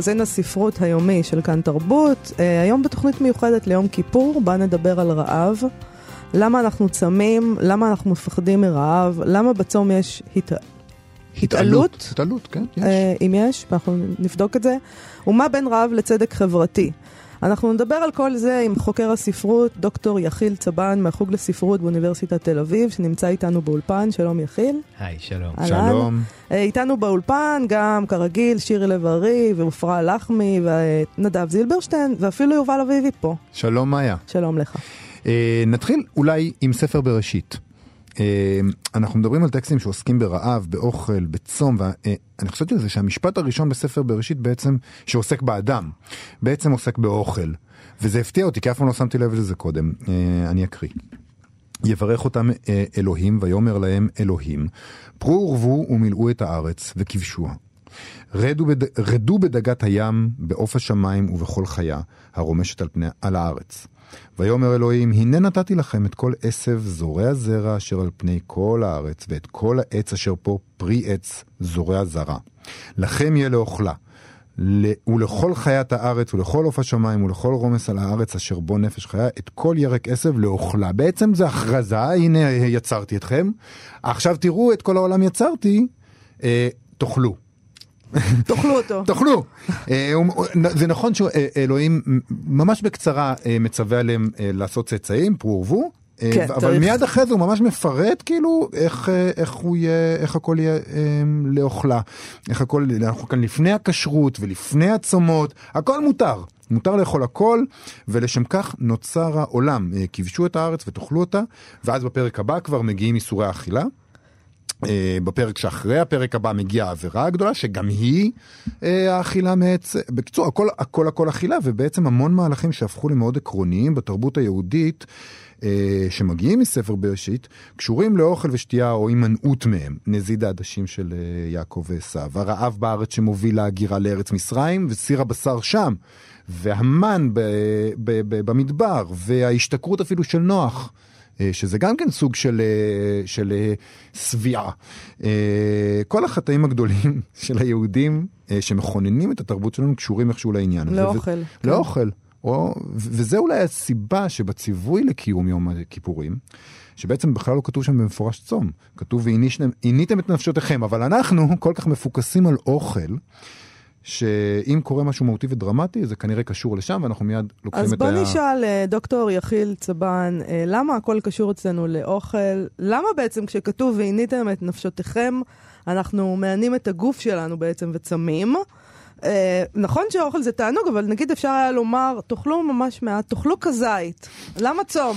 מגזין הספרות היומי של כאן תרבות. אה, היום בתוכנית מיוחדת ליום כיפור, בה נדבר על רעב. למה אנחנו צמים, למה אנחנו מפחדים מרעב, למה בצום יש הת... התעלות. התעלות, כן, יש. אה, אם יש, ואנחנו נבדוק את זה. ומה בין רעב לצדק חברתי. אנחנו נדבר על כל זה עם חוקר הספרות, דוקטור יחיל צבן מהחוג לספרות באוניברסיטת תל אביב, שנמצא איתנו באולפן. שלום יחיל. היי, שלום. אהלן. שלום. אה, איתנו באולפן גם, כרגיל, שירי לב-ארי ועופרה לחמי ונדב זילברשטיין, ואפילו יובל אביבי פה. שלום מאיה. שלום לך. אה, נתחיל אולי עם ספר בראשית. אה, אנחנו מדברים על טקסטים שעוסקים ברעב, באוכל, בצום, ואני חשבתי על זה שהמשפט הראשון בספר בראשית בעצם, שעוסק באדם, בעצם עוסק באוכל. וזה הפתיע אותי, כי אף פעם לא שמתי לב לזה קודם. אה, אני אקריא. יברך אותם אה, אלוהים ויאמר להם אלוהים, פרו ורבו ומילאו את הארץ וכבשוה. רדו, בד... רדו בדגת הים, בעוף השמיים ובכל חיה הרומשת על, פני... על הארץ. ויאמר אלוהים, הנה נתתי לכם את כל עשב זורע זרע אשר על פני כל הארץ, ואת כל העץ אשר פה פרי עץ זורע זרע. לכם יהיה לאוכלה. ולכל חיית הארץ ולכל עוף השמיים ולכל רומס על הארץ אשר בו נפש חיה את כל ירק עשב לאוכלה. בעצם זה הכרזה, הנה יצרתי אתכם. עכשיו תראו את כל העולם יצרתי, אה, תאכלו. תאכלו אותו. תאכלו. אה, זה נכון שאלוהים ממש בקצרה אה, מצווה עליהם אה, לעשות צאצאים, פרו ורבו. כן, אבל צריך. מיד אחרי זה הוא ממש מפרט כאילו איך, איך הוא יהיה, איך הכל יהיה אה, לאוכלה. איך הכל, אנחנו כאן לפני הכשרות ולפני הצומות, הכל מותר. מותר לאכול הכל, ולשם כך נוצר העולם. כבשו את הארץ ותאכלו אותה, ואז בפרק הבא כבר מגיעים איסורי האכילה. אה, בפרק שאחרי הפרק הבא מגיעה העבירה הגדולה שגם היא אה, האכילה מעץ, בקיצור הכל הכל הכל אכילה ובעצם המון מהלכים שהפכו למאוד עקרוניים בתרבות היהודית אה, שמגיעים מספר בראשית קשורים לאוכל ושתייה או הימנעות מהם נזיד העדשים של יעקב ועשיו הרעב בארץ שמוביל להגירה לארץ מצרים וסיר הבשר שם והמן במדבר וההשתכרות אפילו של נוח. אה, שזה גם כן סוג של, אה, של שביעה. אה, כל החטאים הגדולים של היהודים שמכוננים את התרבות שלנו קשורים איכשהו לעניין. הזה. לאוכל, ו- כן. לאוכל. או, וזה אולי הסיבה שבציווי לקיום יום הכיפורים, שבעצם בכלל לא כתוב שם במפורש צום, כתוב והנישתם- עיניתם את נפשותיכם, אבל אנחנו כל כך מפוקסים על אוכל. שאם קורה משהו מהותי ודרמטי זה כנראה קשור לשם ואנחנו מיד לוקחים אז את בוא ה... נשאל, אה, דוקטור יחיל צבן, אה, למה הכל קשור אצלנו לאוכל? למה בעצם כשכתוב והניתם את נפשותיכם, אנחנו מענים את הגוף שלנו בעצם וצמים? אה, נכון שאוכל זה תענוג, אבל נגיד אפשר היה לומר, תאכלו ממש מעט, תאכלו כזית. למה צום?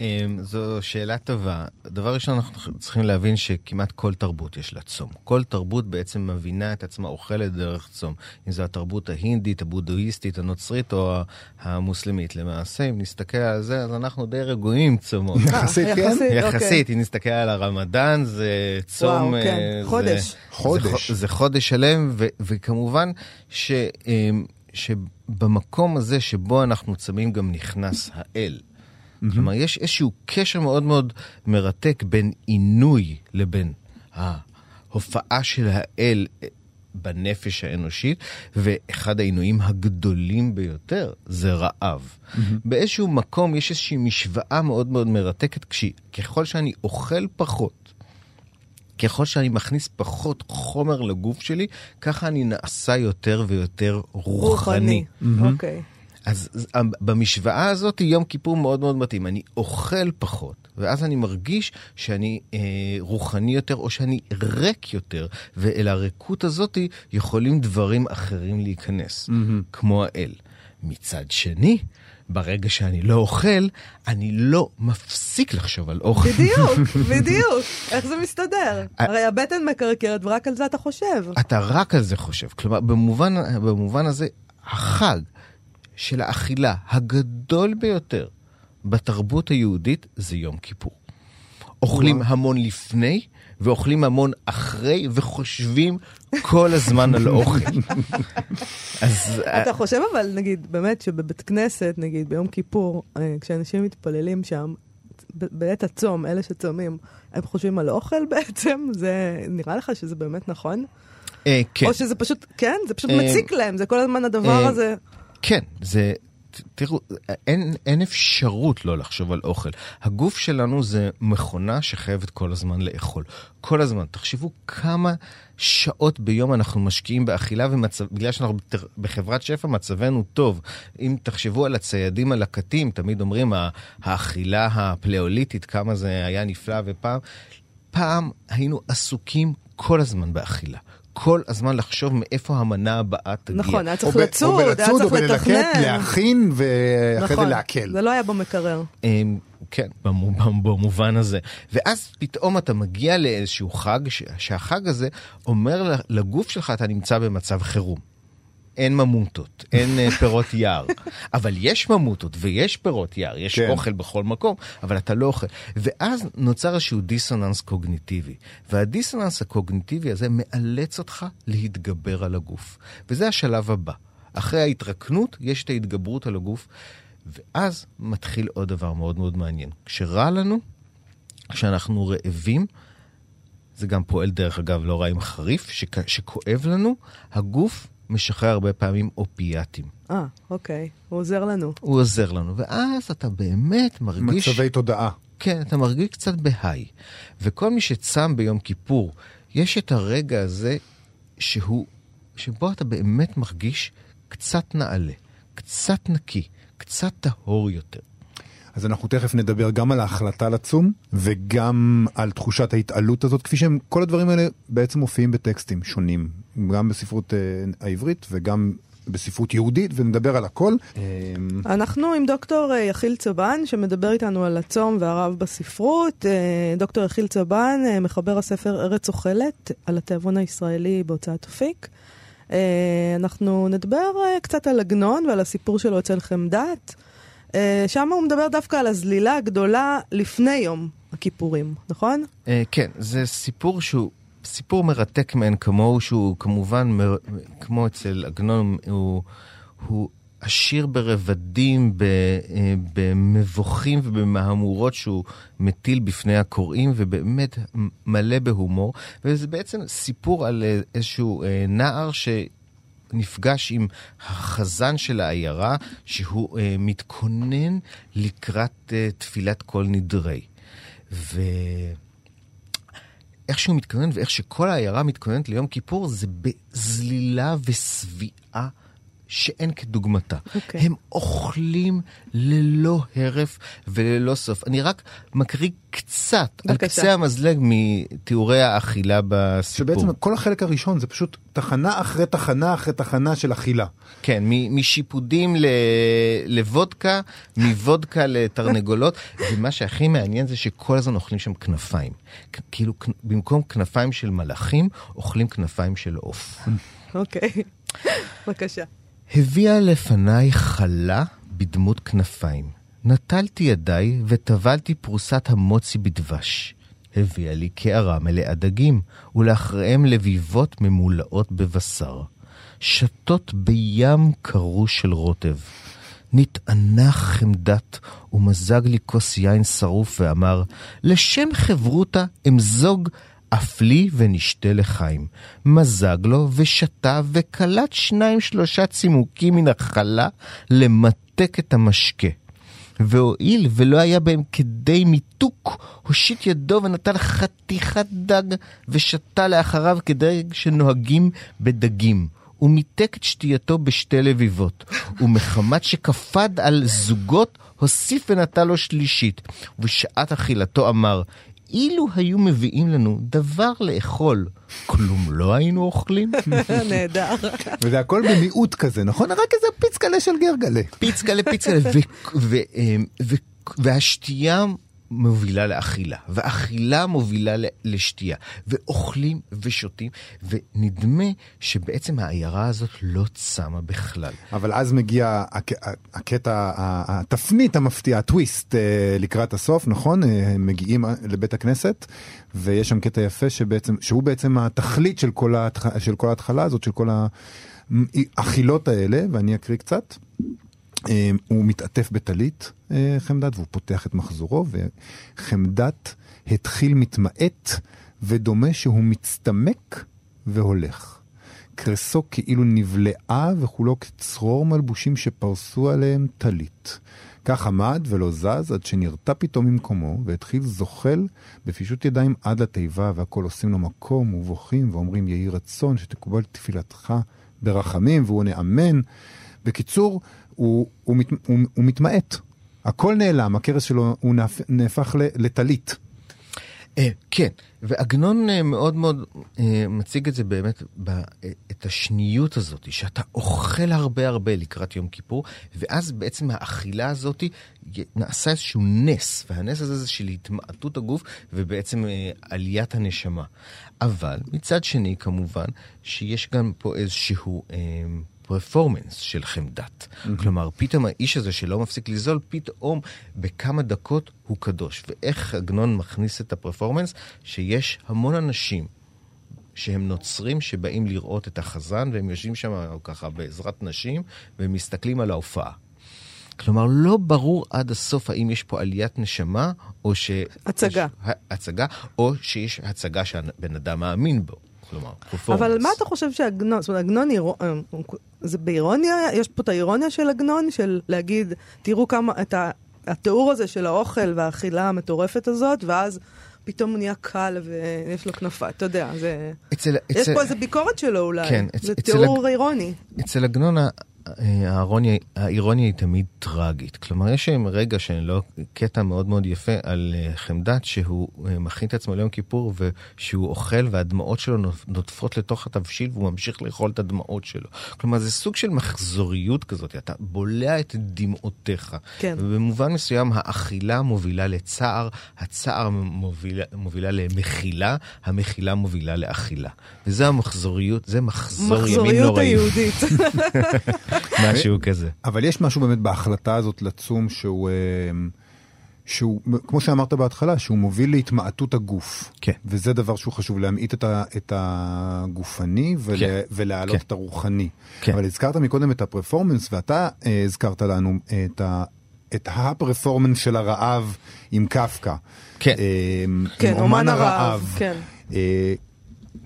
אמ, זו שאלה טובה. דבר ראשון, אנחנו צריכים להבין שכמעט כל תרבות יש לה צום. כל תרבות בעצם מבינה את עצמה אוכלת דרך צום. אם זו התרבות ההינדית, הבודהיסטית, הנוצרית או המוסלמית. למעשה, אם נסתכל על זה, אז אנחנו די רגועים עם צומות. יחסית, אה, כן? יחסית, אוקיי. יחסית, אם נסתכל על הרמדאן, זה צום... וואו, אה, כן, זה- חודש. חודש. זה, חודש שלם, ו- וכמובן ש, אמ, שבמקום הזה שבו אנחנו צמים גם נכנס האל. כלומר, יש איזשהו קשר מאוד מאוד מרתק בין עינוי לבין ההופעה של האל בנפש האנושית, ואחד העינויים הגדולים ביותר זה רעב. באיזשהו מקום יש איזושהי משוואה מאוד מאוד מרתקת, ככל שאני אוכל פחות, ככל שאני מכניס פחות חומר לגוף שלי, ככה אני נעשה יותר ויותר רוחני. אוקיי. אז אז, אה, במשוואה הזאת יום כיפור מאוד מאוד מתאים. אני אוכל פחות, ואז אני מרגיש שאני אה, רוחני יותר או שאני ריק יותר, ואל הריקות הזאת יכולים דברים אחרים להיכנס, כמו האל. מצד שני, ברגע שאני לא אוכל, אני לא מפסיק לחשוב על אוכל. בדיוק, בדיוק. איך זה מסתדר? הרי הבטן מקרקרת ורק על זה אתה חושב. אתה רק על זה חושב. כלומר, במובן, במובן הזה, החג של האכילה הגדול ביותר בתרבות היהודית זה יום כיפור. אוכלים המון לפני ואוכלים המון אחרי וחושבים כל הזמן על אוכל. אז אתה חושב אבל, נגיד, באמת שבבית כנסת, נגיד, ביום כיפור, אה, כשאנשים מתפללים שם, בעת הצום, אלה שצומים, הם חושבים על אוכל בעצם? זה, נראה לך שזה באמת נכון? אה, כן. או שזה פשוט, כן, זה פשוט אה, מציק להם, זה כל הזמן הדבר אה, הזה. כן, זה... תראו, אין, אין אפשרות לא לחשוב על אוכל. הגוף שלנו זה מכונה שחייבת כל הזמן לאכול. כל הזמן. תחשבו כמה שעות ביום אנחנו משקיעים באכילה, ובגלל שאנחנו בחברת שפע מצבנו טוב. אם תחשבו על הציידים הלקטים, תמיד אומרים "ה- האכילה הפלאוליטית, כמה זה היה נפלא, ופעם... פעם היינו עסוקים כל הזמן באכילה. כל הזמן לחשוב מאיפה המנה הבאה תגיע. נכון, היה או צריך לצוד, או היה בלצוד, או צריך בללקט, לתכנן. להכין ואחרי זה נכון, לעכל. זה לא היה במקרר. אמ, כן, במו- במובן הזה. ואז פתאום אתה מגיע לאיזשהו חג, שהחג הזה אומר לגוף שלך, אתה נמצא במצב חירום. אין ממוטות, אין אה, פירות יער. אבל יש ממוטות ויש פירות יער, יש כן. אוכל בכל מקום, אבל אתה לא אוכל. ואז נוצר איזשהו דיסוננס קוגניטיבי. והדיסוננס הקוגניטיבי הזה מאלץ אותך להתגבר על הגוף. וזה השלב הבא. אחרי ההתרקנות יש את ההתגברות על הגוף, ואז מתחיל עוד דבר מאוד מאוד מעניין. כשרע לנו, כשאנחנו רעבים, זה גם פועל דרך אגב לא רע עם חריף, שכ- שכואב לנו, הגוף משחרר הרבה פעמים אופיאטים. אה, אוקיי, הוא עוזר לנו. הוא עוזר לנו, ואז אתה באמת מרגיש... מצבי תודעה. כן, אתה מרגיש קצת בהיי. וכל מי שצם ביום כיפור, יש את הרגע הזה שהוא, שבו אתה באמת מרגיש קצת נעלה, קצת נקי, קצת טהור יותר. אז אנחנו תכף נדבר גם על ההחלטה לצום וגם על תחושת ההתעלות הזאת, כפי שהם, כל הדברים האלה בעצם מופיעים בטקסטים שונים, גם בספרות אה, העברית וגם בספרות יהודית, ונדבר על הכל. אה, אנחנו עם דוקטור אה, יחיל צבן, שמדבר איתנו על הצום והרב בספרות. דוקטור יחיל צבן, מחבר הספר ארץ אוכלת, על התיאבון הישראלי בהוצאת אפיק. אה, אנחנו נדבר קצת על עגנון ועל הסיפור שלו אצל חמדת. אה, שם הוא מדבר דווקא על הזלילה הגדולה לפני יום הכיפורים, נכון? אה, כן, זה סיפור שהוא סיפור מרתק מאין כמוהו, שהוא כמובן, מר, כמו אצל עגנון, הוא, הוא עשיר ברבדים, אה, במבוכים ובמהמורות שהוא מטיל בפני הקוראים, ובאמת מלא בהומור. וזה בעצם סיפור על איזשהו נער ש... נפגש עם החזן של העיירה, שהוא אה, מתכונן לקראת אה, תפילת כל נדרי. ו... איך שהוא מתכונן ואיך שכל העיירה מתכוננת ליום כיפור זה בזלילה ושביעה שאין כדוגמתה. אוקיי. הם אוכלים ללא הרף וללא סוף. אני רק מקריא קצת על בבקשה. קצה המזלג מתיאורי האכילה בסיפור. שבעצם כל החלק הראשון זה פשוט תחנה אחרי תחנה אחרי תחנה של אכילה. כן, מ- משיפודים ל- לוודקה, מוודקה לתרנגולות, ומה שהכי מעניין זה שכל הזמן אוכלים שם כנפיים. כ- כאילו, כ- במקום כנפיים של מלאכים, אוכלים כנפיים של עוף. אוקיי. בבקשה. הביאה לפניי חלה בדמות כנפיים. נטלתי ידיי וטבלתי פרוסת המוצי בדבש. הביאה לי קערה מלאה דגים, ולאחריהם לביבות ממולאות בבשר. שתות בים קרוש של רוטב. נתענח חמדת ומזג לי כוס יין שרוף ואמר, לשם חברותה אמזוג אף לי ונשתה לחיים. מזג לו ושתה וקלט שניים שלושה צימוקים מן החלה למתק את המשקה. והואיל ולא היה בהם כדי מיתוק, הושיט ידו ונטל חתיכת דג ושתה לאחריו כדרג שנוהגים בדגים. ומיתק את שתייתו בשתי לביבות, ומחמת שקפד על זוגות, הוסיף ונטל לו שלישית. ובשעת אכילתו אמר, אילו היו מביאים לנו דבר לאכול, כלום לא היינו אוכלים? נהדר. וזה הכל במיעוט כזה, נכון? רק איזה פיצקלה של גרגלה. פיצקלה פיצקלה, ו- ו- אמ, ו- והשתייה מובילה לאכילה, ואכילה מובילה לשתייה, ואוכלים ושותים, ונדמה שבעצם העיירה הזאת לא צמה בכלל. אבל אז מגיע הק- הקטע, התפנית המפתיעה, הטוויסט אה, לקראת הסוף, נכון? אה, הם מגיעים לבית הכנסת, ויש שם קטע יפה שבעצם, שהוא בעצם התכלית של כל, ההתח... של כל ההתחלה הזאת, של כל האכילות האלה, ואני אקריא קצת. אה, הוא מתעטף בטלית, אה, חמדת, והוא פותח את מחזורו, וחמדת התחיל מתמעט, ודומה שהוא מצטמק והולך. קרסו כאילו נבלעה וכולו כצרור מלבושים שפרסו עליהם טלית. כך עמד ולא זז עד שנרתע פתאום ממקומו, והתחיל זוחל בפישוט ידיים עד לתיבה, והכל עושים לו מקום ובוכים ואומרים יהי רצון שתקובל תפילתך ברחמים, והוא עונה אמן. בקיצור, הוא, הוא, מת, הוא, הוא מתמעט. הכל נעלם, הכרס שלו הוא נהפ, נהפך לטלית. אה, כן, ועגנון אה, מאוד מאוד אה, מציג את זה באמת, את השניות הזאת, שאתה אוכל הרבה הרבה לקראת יום כיפור, ואז בעצם האכילה הזאת נעשה איזשהו נס, והנס הזה זה של התמעטות הגוף ובעצם עליית הנשמה. אבל מצד שני, כמובן, שיש גם פה איזשהו... פרפורמנס של חמדת. Mm-hmm. כלומר, פתאום האיש הזה שלא מפסיק לזול, פתאום בכמה דקות הוא קדוש. ואיך עגנון מכניס את הפרפורמנס? שיש המון אנשים שהם נוצרים שבאים לראות את החזן, והם יושבים שם ככה בעזרת נשים, והם מסתכלים על ההופעה. כלומר, לא ברור עד הסוף האם יש פה עליית נשמה, או ש... הצגה. יש... הצגה, או שיש הצגה שהבן אדם מאמין בו. כלומר, פרפורמנס. אבל מה אתה חושב שעגנון, זאת אומרת, עגנון, אה, זה באירוניה? יש פה את האירוניה של עגנון, של להגיד, תראו כמה, את התיאור הזה של האוכל והאכילה המטורפת הזאת, ואז פתאום הוא נהיה קל ויש לו כנפיים, אתה יודע, זה... אצל, יש אצל, פה איזה ביקורת שלו אולי. כן, אצ- זה אצל תיאור אירוני. אצל עגנון האירוניה, היא תמיד טרגית. כלומר, יש שם רגע שלא, קטע מאוד מאוד יפה על אה, חמדת, שהוא אה, מכין את עצמו ליום כיפור, ושהוא אוכל והדמעות שלו נוטפות לתוך התבשיל, והוא ממשיך לאכול את הדמעות שלו. כלומר, זה סוג של מחזוריות כזאת, אתה בולע את דמעותיך. כן. ובמובן מסוים האכילה מובילה לצער, הצער מובילה, מובילה למחילה, המחילה מובילה לאכילה. וזה המחזוריות, זה מחזור ימים מחזוריות נוראים. היהודית. משהו כזה. אבל יש משהו באמת בהחלטה הזאת לצום שהוא, אה, שהוא, כמו שאמרת בהתחלה, שהוא מוביל להתמעטות הגוף. כן. וזה דבר שהוא חשוב, להמעיט את, ה, את הגופני ול, כן. ולהעלות כן. את הרוחני. כן. אבל הזכרת מקודם את הפרפורמנס, ואתה אה, הזכרת לנו את ה... את הפרפורמנס של הרעב עם קפקא. כן. אה, כן, אומן הרעב. כן. אה,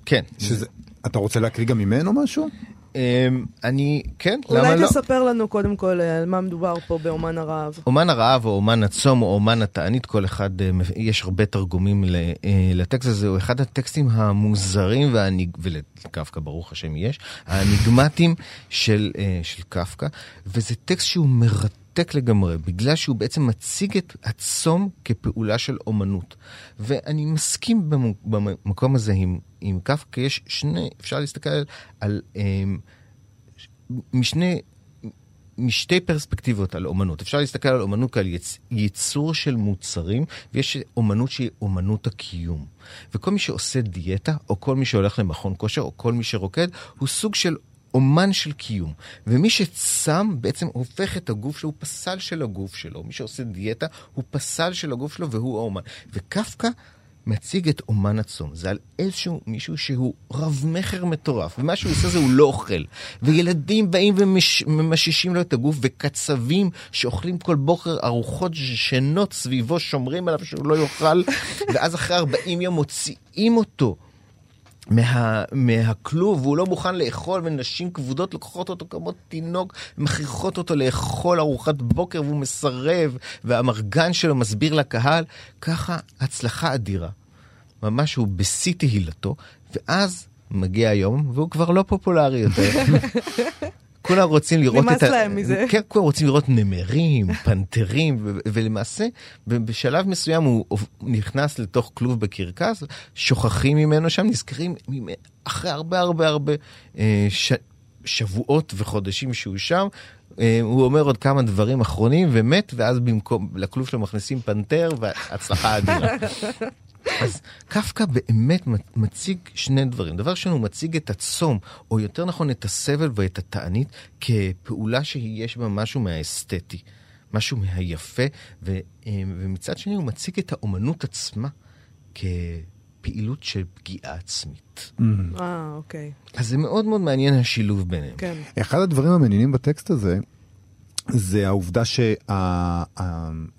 כן. שזה, אתה רוצה להקריא גם ממנו משהו? אמ, אני, כן, למה אולי לא? תספר לנו קודם כל אה, על מה מדובר פה באומן הרעב. אומן הרעב או אומן הצום או אומן התענית, כל אחד, אה, יש הרבה תרגומים אה, לטקסט הזה, הוא אחד הטקסטים המוזרים. ולקפקא ברוך השם יש, האניגמטיים של קפקא, וזה טקסט שהוא מרתק לגמרי, בגלל שהוא בעצם מציג את הצום כפעולה של אומנות. ואני מסכים במ- במקום הזה עם, עם קפקא, יש שני, אפשר להסתכל על, על אה, משני משתי פרספקטיבות על אומנות. אפשר להסתכל על אומנות כעל יצ... ייצור של מוצרים, ויש אומנות שהיא אומנות הקיום. וכל מי שעושה דיאטה, או כל מי שהולך למכון כושר, או כל מי שרוקד, הוא סוג של אומן של קיום. ומי שצם בעצם הופך את הגוף שלו, הוא פסל של הגוף שלו. מי שעושה דיאטה הוא פסל של הגוף שלו והוא האומן. וקפקא מציג את אומן הצום. זה על איזשהו מישהו שהוא רב-מכר מטורף, ומה שהוא עושה זה הוא לא אוכל. וילדים באים וממשישים לו את הגוף, וקצבים שאוכלים כל בוקר ארוחות שנות סביבו, שומרים עליו שהוא לא יאכל, ואז אחרי 40 יום מוציאים אותו. מה, מהכלוב, והוא לא מוכן לאכול, ונשים כבודות לוקחות אותו כמו תינוק, מכריחות אותו לאכול ארוחת בוקר, והוא מסרב, והמרגן שלו מסביר לקהל, ככה הצלחה אדירה. ממש הוא בשיא תהילתו, ואז מגיע היום, והוא כבר לא פופולרי יותר. כולם רוצים לראות נמאס את ה... להם מזה. כן, כולם רוצים לראות נמרים, פנתרים, ו- ולמעשה, בשלב מסוים הוא נכנס לתוך כלוב בקרקס, שוכחים ממנו שם, נזכרים אחרי הרבה הרבה הרבה אה, ש... שבועות וחודשים שהוא שם, אה, הוא אומר עוד כמה דברים אחרונים ומת, ואז במקום, לכלוב שלו מכניסים פנתר, והצלחה אדירה. אז קפקא באמת מציג שני דברים. דבר ראשון, הוא מציג את הצום, או יותר נכון את הסבל ואת התענית, כפעולה שיש בה משהו מהאסתטי, משהו מהיפה, ו, אה, ומצד שני הוא מציג את האומנות עצמה כפעילות של פגיעה עצמית. אה, אוקיי. אז זה מאוד מאוד מעניין השילוב ביניהם. כן. אחד הדברים המעניינים בטקסט הזה, זה העובדה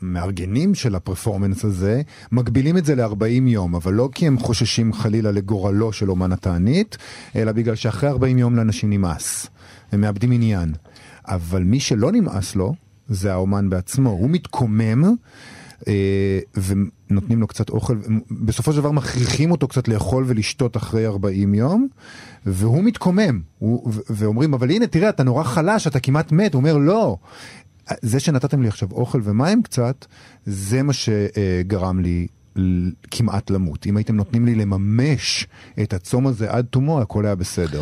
שהמארגנים של הפרפורמנס הזה מגבילים את זה ל-40 יום, אבל לא כי הם חוששים חלילה לגורלו של אומן התענית, אלא בגלל שאחרי 40 יום לאנשים נמאס. הם מאבדים עניין. אבל מי שלא נמאס לו, זה האומן בעצמו. הוא מתקומם. אה, ונותנים לו קצת אוכל, בסופו של דבר מכריחים אותו קצת לאכול ולשתות אחרי 40 יום, והוא מתקומם, הוא, ואומרים, אבל הנה, תראה, אתה נורא חלש, אתה כמעט מת, הוא אומר, לא. זה שנתתם לי עכשיו אוכל ומים קצת, זה מה שגרם לי כמעט למות. אם הייתם נותנים לי לממש את הצום הזה עד תומו, הכל היה בסדר.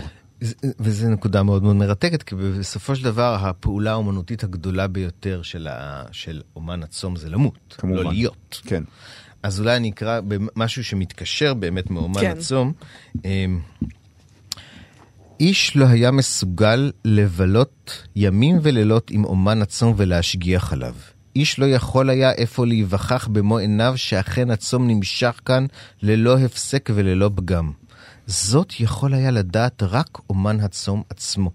וזו נקודה מאוד מאוד מרתקת, כי בסופו של דבר הפעולה האומנותית הגדולה ביותר של, ה, של אומן הצום זה למות, כמובן. לא להיות. כן. אז אולי אני אקרא משהו שמתקשר באמת מאומן כן. הצום. אמ, איש לא היה מסוגל לבלות ימים ולילות עם אומן הצום ולהשגיח עליו. איש לא יכול היה איפה להיווכח במו עיניו שאכן הצום נמשך כאן ללא הפסק וללא פגם. זאת יכול היה לדעת רק אומן הצום עצמו.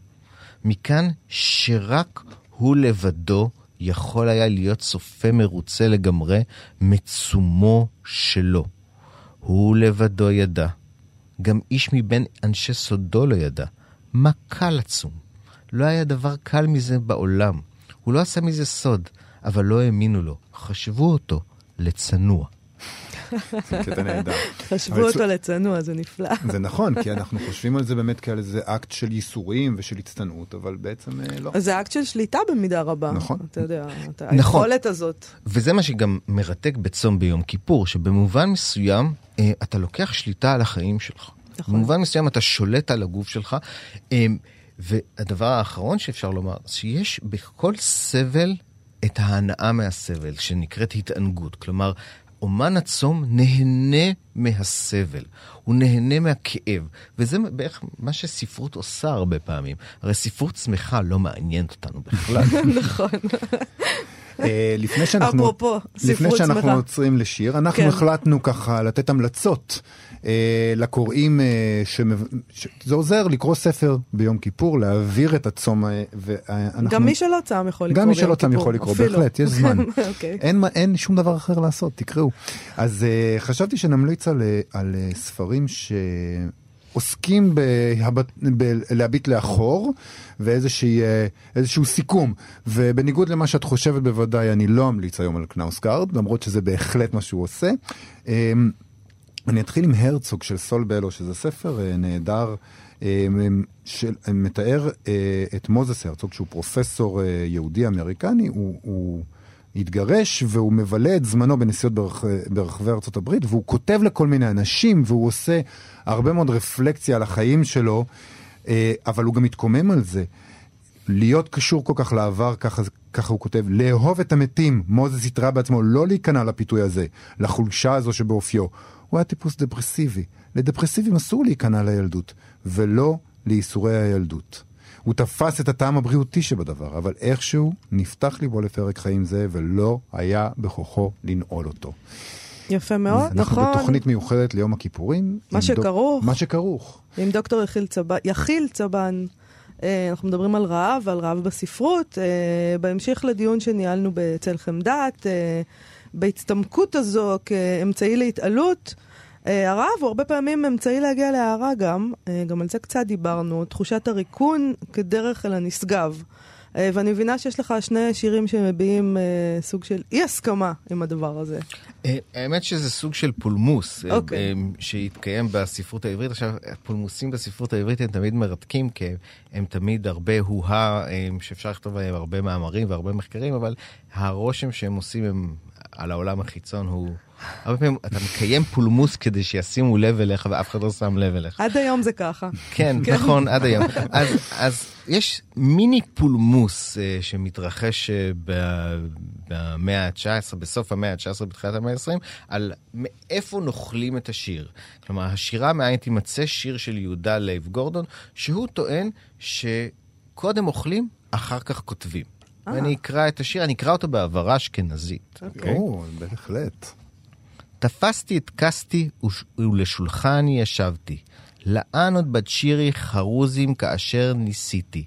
מכאן שרק הוא לבדו יכול היה להיות צופה מרוצה לגמרי מצומו שלו. הוא לבדו ידע. גם איש מבין אנשי סודו לא ידע. מה קל לצום? לא היה דבר קל מזה בעולם. הוא לא עשה מזה סוד, אבל לא האמינו לו. חשבו אותו לצנוע. זה קטע נהדר. חשבו אותו לצנוע, זה נפלא. זה נכון, כי אנחנו חושבים על זה באמת כאל איזה אקט של ייסורים ושל הצטנעות, אבל בעצם אה, לא. זה אקט של שליטה במידה רבה. נכון. אתה יודע, נכון. היכולת הזאת. וזה מה שגם מרתק בצום ביום כיפור, שבמובן מסוים אה, אתה לוקח שליטה על החיים שלך. נכון. במובן מסוים אתה שולט על הגוף שלך. אה, והדבר האחרון שאפשר לומר, שיש בכל סבל את ההנאה מהסבל, שנקראת התענגות. כלומר, אומן הצום נהנה מהסבל, הוא נהנה מהכאב, וזה בערך מה שספרות עושה הרבה פעמים. הרי ספרות שמחה לא מעניינת אותנו בכלל. נכון. אה, לפני שאנחנו, אפרופו, לפני שאנחנו עוצרים לשיר, אנחנו כן. החלטנו ככה לתת המלצות לקוראים, אה, שמב... זה עוזר לקרוא ספר ביום כיפור, להעביר את הצום. אה, ואנחנו... גם מי שלא צם יכול לקרוא גם מי שלא צם יכול לקרוא, אפילו. בהחלט, יש זמן. okay. אוקיי. אין, אין שום דבר אחר לעשות, תקראו. אז אה, חשבתי שנמליץ על, אה, על אה, ספרים ש... עוסקים בלהביט לאחור ואיזשהו סיכום. ובניגוד למה שאת חושבת בוודאי, אני לא אמליץ היום על קנאוסגארד, למרות שזה בהחלט מה שהוא עושה. אני אתחיל עם הרצוג של סול בלו, שזה ספר אה, נהדר, אה, שמתאר אה, את מוזס הרצוג, שהוא פרופסור יהודי אמריקני, הוא... הוא התגרש והוא מבלה את זמנו בנסיעות ברח, ברחבי ארצות הברית והוא כותב לכל מיני אנשים והוא עושה הרבה מאוד רפלקציה על החיים שלו, אבל הוא גם מתקומם על זה. להיות קשור כל כך לעבר, ככה, ככה הוא כותב, לאהוב את המתים, מוזס התראה בעצמו, לא להיכנע לפיתוי הזה, לחולשה הזו שבאופיו. הוא היה טיפוס דפרסיבי. לדפרסיבים אסור להיכנע לילדות, ולא לייסורי הילדות. הוא תפס את הטעם הבריאותי שבדבר, אבל איכשהו נפתח ליבו לפרק חיים זה, ולא היה בכוחו לנעול אותו. יפה מאוד, נכון. אנחנו בתוכנית מיוחדת ליום הכיפורים. מה שכרוך. דוק... מה שכרוך. עם דוקטור יחיל צבן, יחיל צבן. אה, אנחנו מדברים על רעב, על רעב בספרות. אה, בהמשך לדיון שניהלנו בצל חמדת, אה, בהצטמקות הזו כאמצעי להתעלות. אה, הרעב הוא הרבה פעמים אמצעי להגיע להערה גם, אה, גם על זה קצת דיברנו, תחושת הריקון כדרך אל הנשגב. אה, ואני מבינה שיש לך שני שירים שמביעים סוג של אי הסכמה עם הדבר הזה. האמת שזה סוג של פולמוס okay. אוקיי. שהתקיים בספרות העברית. עכשיו, הפולמוסים בספרות העברית הם תמיד מרתקים, כי הם תמיד הרבה הו-הא, שאפשר לכתוב עליהם הרבה מאמרים והרבה מחקרים, אבל הרושם שהם עושים הם על העולם החיצון הוא... הרבה פעמים אתה מקיים פולמוס כדי שישימו לב אליך ואף אחד לא שם לב אליך. עד היום זה ככה. כן, נכון, עד היום. אז, אז יש מיני פולמוס אה, שמתרחש אה, במאה ה-19, בסוף המאה ה-19, בתחילת המאה ה-20, על מאיפה אוכלים את השיר. כלומר, השירה מאין תימצא שיר של יהודה לייב גורדון, שהוא טוען שקודם אוכלים, אחר כך כותבים. ואני אקרא את השיר, אני אקרא אותו בהברה אשכנזית. אוקיי? או, בהחלט. תפסתי את קסתי וש- ולשולחן ישבתי. לאן עוד בת שירי חרוזים כאשר ניסיתי.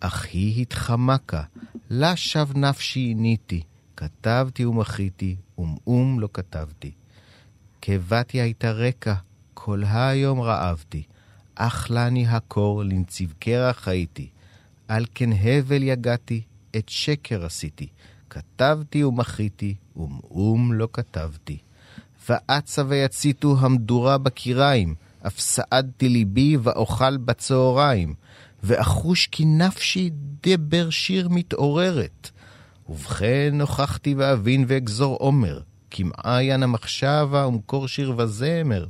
אך היא התחמקה, לה שב נפשי ניתי. כתבתי ומחיתי, ומאום לא כתבתי. קיבתי הייתה רקע, כל היום רעבתי. אך לני הקור לנציב קרח הייתי. על כן הבל יגעתי, את שקר עשיתי. כתבתי ומחיתי, ומאום לא כתבתי. ואצה ויציתו המדורה בקיריים, אף סעדתי ליבי ואוכל בצהריים, ואחוש כי נפשי דבר שיר מתעוררת. ובכן נוכחתי ואבין ואגזור עומר, כמעיין המחשבה ומקור שיר וזמר,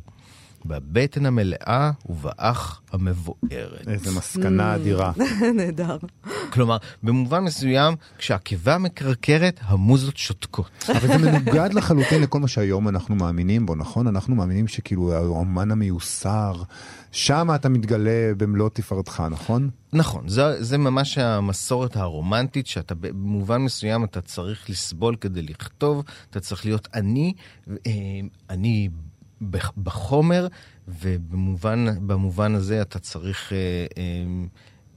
בבטן המלאה ובאח המבוערת. איזה מסקנה אדירה. נהדר. כלומר, במובן מסוים, כשהקיבה מקרקרת, המוזות שותקות. אבל זה מנוגד לחלוטין לכל מה שהיום אנחנו מאמינים בו, נכון? אנחנו מאמינים שכאילו האומן המיוסר, שם אתה מתגלה במלוא תפארתך, נכון? נכון, זה, זה ממש המסורת הרומנטית, שאתה במובן מסוים אתה צריך לסבול כדי לכתוב, אתה צריך להיות עני, אה, עני בח- בחומר, ובמובן במובן הזה אתה צריך אה, אה,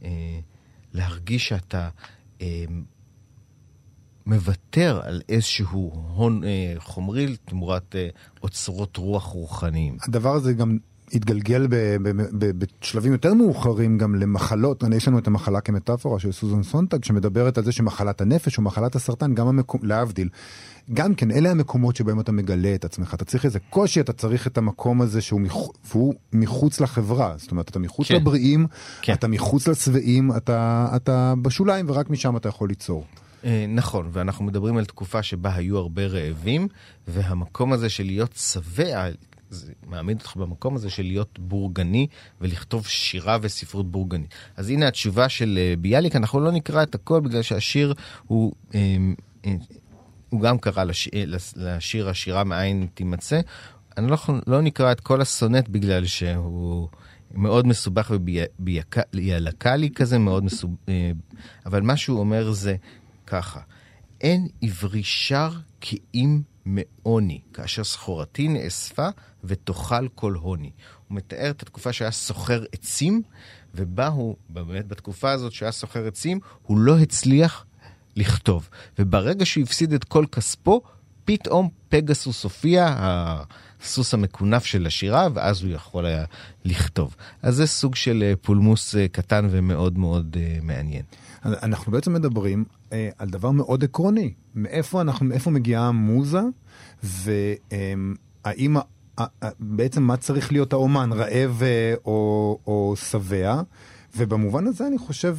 אה, להרגיש שאתה אה, מוותר על איזשהו הון אה, חומרי תמורת אה, אוצרות רוח רוחניים. הדבר הזה גם התגלגל בשלבים יותר מאוחרים גם למחלות, יש לנו את המחלה כמטאפורה של סוזן סונטג שמדברת על זה שמחלת הנפש או מחלת הסרטן, גם המקום, להבדיל, גם כן אלה המקומות שבהם אתה מגלה את עצמך, אתה צריך איזה קושי, אתה צריך את המקום הזה שהוא מח... והוא מחוץ לחברה, זאת אומרת אתה מחוץ כן. לבריאים, כן. אתה מחוץ לשבעים, אתה, אתה בשוליים ורק משם אתה יכול ליצור. אה, נכון, ואנחנו מדברים על תקופה שבה היו הרבה רעבים, והמקום הזה של להיות שבע, זה מעמיד אותך במקום הזה של להיות בורגני ולכתוב שירה וספרות בורגנית. אז הנה התשובה של אה, ביאליק, אנחנו לא נקרא את הכל בגלל שהשיר הוא... אה, אה, הוא גם קרא לש... אה, לש- לשיר השירה מאין תימצא. אני לא, לא נקרא את כל הסונט בגלל שהוא מאוד מסובך וביאלקלי כזה, מאוד מסובך, אבל מה שהוא אומר זה ככה, אין עברי שר כי אם מעוני, כאשר סחורתי נאספה ותאכל כל הוני. הוא מתאר את התקופה שהיה סוחר עצים, ובה הוא, באמת בתקופה הזאת שהיה סוחר עצים, הוא לא הצליח לכתוב. וברגע שהוא הפסיד את כל כספו, פתאום פגסוס הופיע, הסוס המקונף של השירה, ואז הוא יכול היה לכתוב. אז זה סוג של אה, פולמוס אה, קטן ומאוד מאוד אה, מעניין. אנחנו בעצם מדברים על דבר מאוד עקרוני, מאיפה אנחנו, מאיפה מגיעה המוזה, והאם, בעצם מה צריך להיות האומן, רעב או, שבע, ובמובן הזה אני חושב,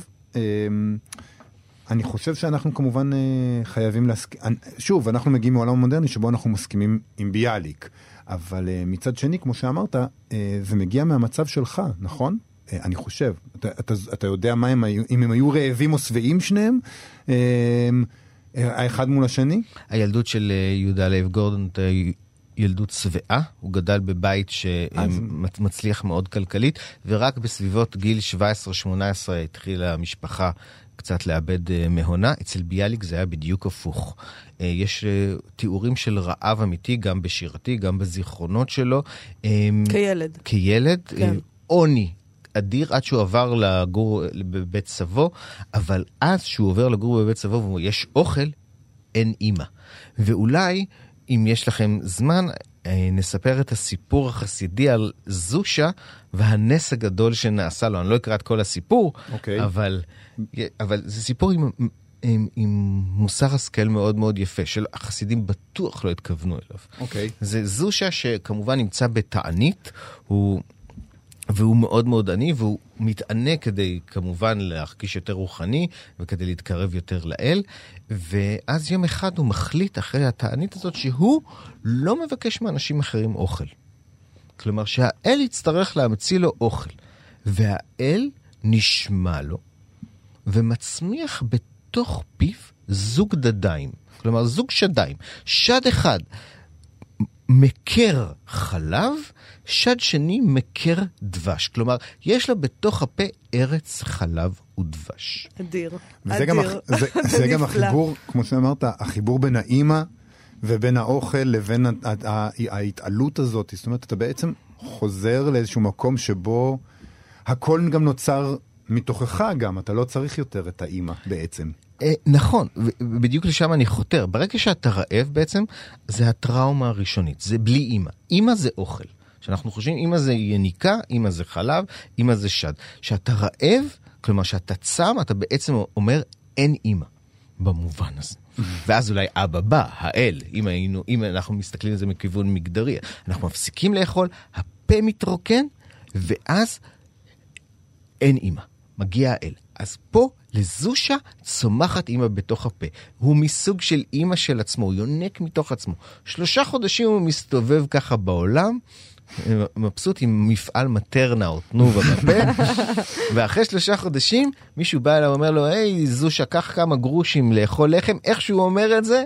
אני חושב שאנחנו כמובן אה, חייבים להסכים, שוב, אנחנו מגיעים מעולם המודרני שבו אנחנו מסכימים עם ביאליק, אבל אה, מצד שני, כמו שאמרת, אה, זה מגיע מהמצב שלך, נכון? אני חושב. אתה, אתה, אתה יודע מה הם היו, אם הם היו רעבים או שבעים שניהם, האחד מול השני? הילדות של יהודה לייב גורדון הייתה ילדות שבעה, הוא גדל בבית שמצליח מאוד כלכלית, ורק בסביבות גיל 17-18 התחילה המשפחה קצת לאבד אה, מהונה. אצל ביאליק זה היה בדיוק הפוך. אה, יש אה, תיאורים של רעב אמיתי, גם בשירתי, גם בזיכרונות שלו. אה, כילד. כילד, כן. עוני אדיר עד שהוא עבר לגור בבית סבו, אבל אז שהוא עובר לגור בבית סבו ואומר, יש אוכל, אין אימא. ואולי, אם יש לכם זמן, נספר את הסיפור החסידי על זושה והנס הגדול שנעשה לו. אני לא אקרא את כל הסיפור, אוקיי. אבל, אבל זה סיפור עם, עם, עם מוסר השכל מאוד מאוד יפה, שהחסידים בטוח לא התכוונו אליו. אוקיי. זה זושה שכמובן נמצא בתענית, הוא והוא מאוד מאוד עני, והוא מתענה כדי כמובן להרגיש יותר רוחני וכדי להתקרב יותר לאל. ואז יום אחד הוא מחליט אחרי התענית הזאת שהוא לא מבקש מאנשים אחרים אוכל. כלומר שהאל יצטרך להמציא לו אוכל. והאל נשמע לו ומצמיח בתוך פיו זוג דדיים. כלומר זוג שדיים. שד אחד מקר חלב, שד שני מקר דבש. כלומר, יש לו בתוך הפה ארץ חלב ודבש. אדיר. וזה גם, אדיר. הח- זה, זה גם נפלא. החיבור, כמו שאמרת, החיבור בין האימא ובין האוכל לבין ההתעלות הזאת. זאת אומרת, אתה בעצם חוזר לאיזשהו מקום שבו הכל גם נוצר מתוכך גם, אתה לא צריך יותר את האימא בעצם. אה, נכון, ובדיוק לשם אני חותר. ברגע שאתה רעב בעצם, זה הטראומה הראשונית, זה בלי אימא. אימא זה אוכל. שאנחנו חושבים, אימא זה יניקה, אימא זה חלב, אימא זה שד. כשאתה רעב, כלומר שאתה צם, אתה בעצם אומר, אין אימא. במובן הזה. ואז אולי אבא בא, האל, אם היינו, אם אנחנו מסתכלים על זה מכיוון מגדרי, אנחנו מפסיקים לאכול, הפה מתרוקן, ואז אין אימא, מגיע האל. אז פה לזושה צומחת אימא בתוך הפה. הוא מסוג של אימא של עצמו, הוא יונק מתוך עצמו. שלושה חודשים הוא מסתובב ככה בעולם, מבסוט עם מפעל מטרנה או תנובה בפה, ואחרי שלושה חודשים מישהו בא אליו ואומר לו, היי זושה, קח כמה גרושים לאכול לחם, איך שהוא אומר את זה,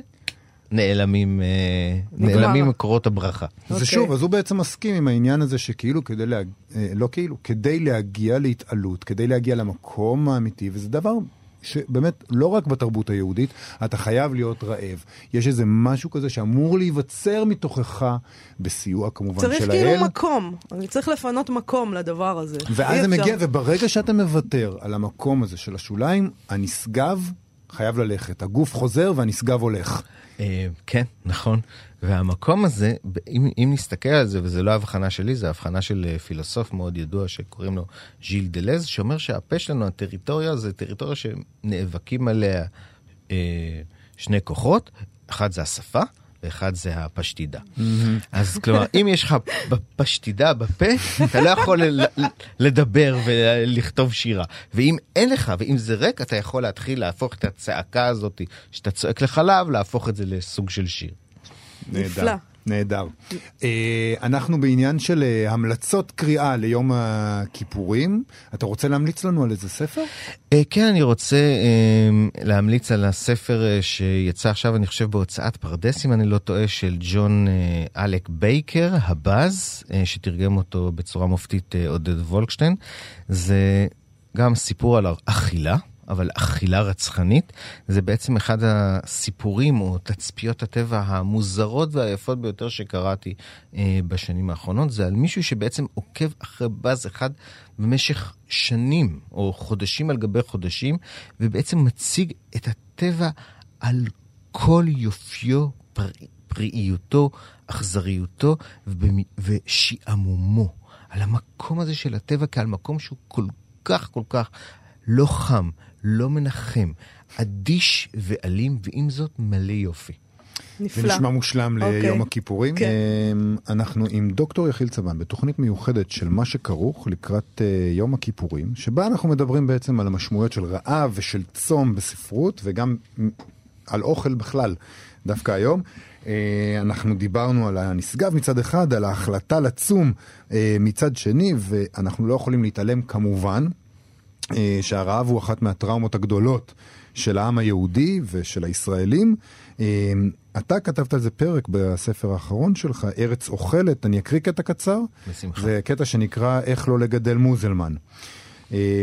נעלמים, אה. נעלמים מקורות הברכה. אוקיי. זה שוב, אז הוא בעצם מסכים עם העניין הזה שכאילו כדי להגיע, לא כאילו, כדי להגיע להתעלות, כדי להגיע למקום האמיתי, וזה דבר שבאמת, לא רק בתרבות היהודית, אתה חייב להיות רעב. יש איזה משהו כזה שאמור להיווצר מתוכך, בסיוע כמובן צריך של כאילו האל. מקום, אני צריך לפנות מקום לדבר הזה. ואז זה. מגיע, וברגע שאתה מוותר על המקום הזה של השוליים, הנשגב חייב ללכת. הגוף חוזר והנשגב הולך. אה, כן, נכון. והמקום הזה, אם, אם נסתכל על זה, וזו לא הבחנה שלי, זו הבחנה של אה, פילוסוף מאוד ידוע שקוראים לו ז'יל דלז, שאומר שהפה שלנו, הטריטוריה, זה טריטוריה שנאבקים עליה אה, שני כוחות, אחד זה השפה. ואחד זה הפשטידה. אז כלומר, אם יש לך פשטידה בפה, אתה לא יכול לדבר ולכתוב שירה. ואם אין לך, ואם זה ריק, אתה יכול להתחיל להפוך את הצעקה הזאת שאתה צועק לחלב, להפוך את זה לסוג של שיר. נהדר. נהדר. אה, אנחנו בעניין של אה, המלצות קריאה ליום הכיפורים. אתה רוצה להמליץ לנו על איזה ספר? אה, כן, אני רוצה להמליץ על הספר שיצא עכשיו, אני חושב, בהוצאת פרדס, אם אני לא טועה, של ג'ון אלק בייקר, הבאז, שתרגם אותו בצורה מופתית עודד וולקשטיין. זה גם סיפור על אכילה. אבל אכילה רצחנית, זה בעצם אחד הסיפורים או תצפיות הטבע המוזרות והיפות ביותר שקראתי אה, בשנים האחרונות. זה על מישהו שבעצם עוקב אחרי בז אחד במשך שנים או חודשים על גבי חודשים, ובעצם מציג את הטבע על כל יופיו, פר... פראיותו, אכזריותו. ושעמומו. על המקום הזה של הטבע כעל מקום שהוא כל כך כל כך לא חם, לא מנחם, אדיש ואלים, ועם זאת מלא יופי. נפלא. זה נשמע מושלם אוקיי. ליום הכיפורים. כן. אמ, אנחנו עם דוקטור יחיל צבן בתוכנית מיוחדת של מה שכרוך לקראת אה, יום הכיפורים, שבה אנחנו מדברים בעצם על המשמעויות של רעב ושל צום בספרות, וגם על אוכל בכלל, דווקא היום. אה, אנחנו דיברנו על הנשגב מצד אחד, על ההחלטה לצום אה, מצד שני, ואנחנו לא יכולים להתעלם כמובן שהרעב הוא אחת מהטראומות הגדולות של העם היהודי ושל הישראלים. אה, אתה כתבת על זה פרק בספר האחרון שלך, ארץ אוכלת, אני אקריא קטע קצר. בשמחה. זה קטע שנקרא איך לא לגדל מוזלמן. אה,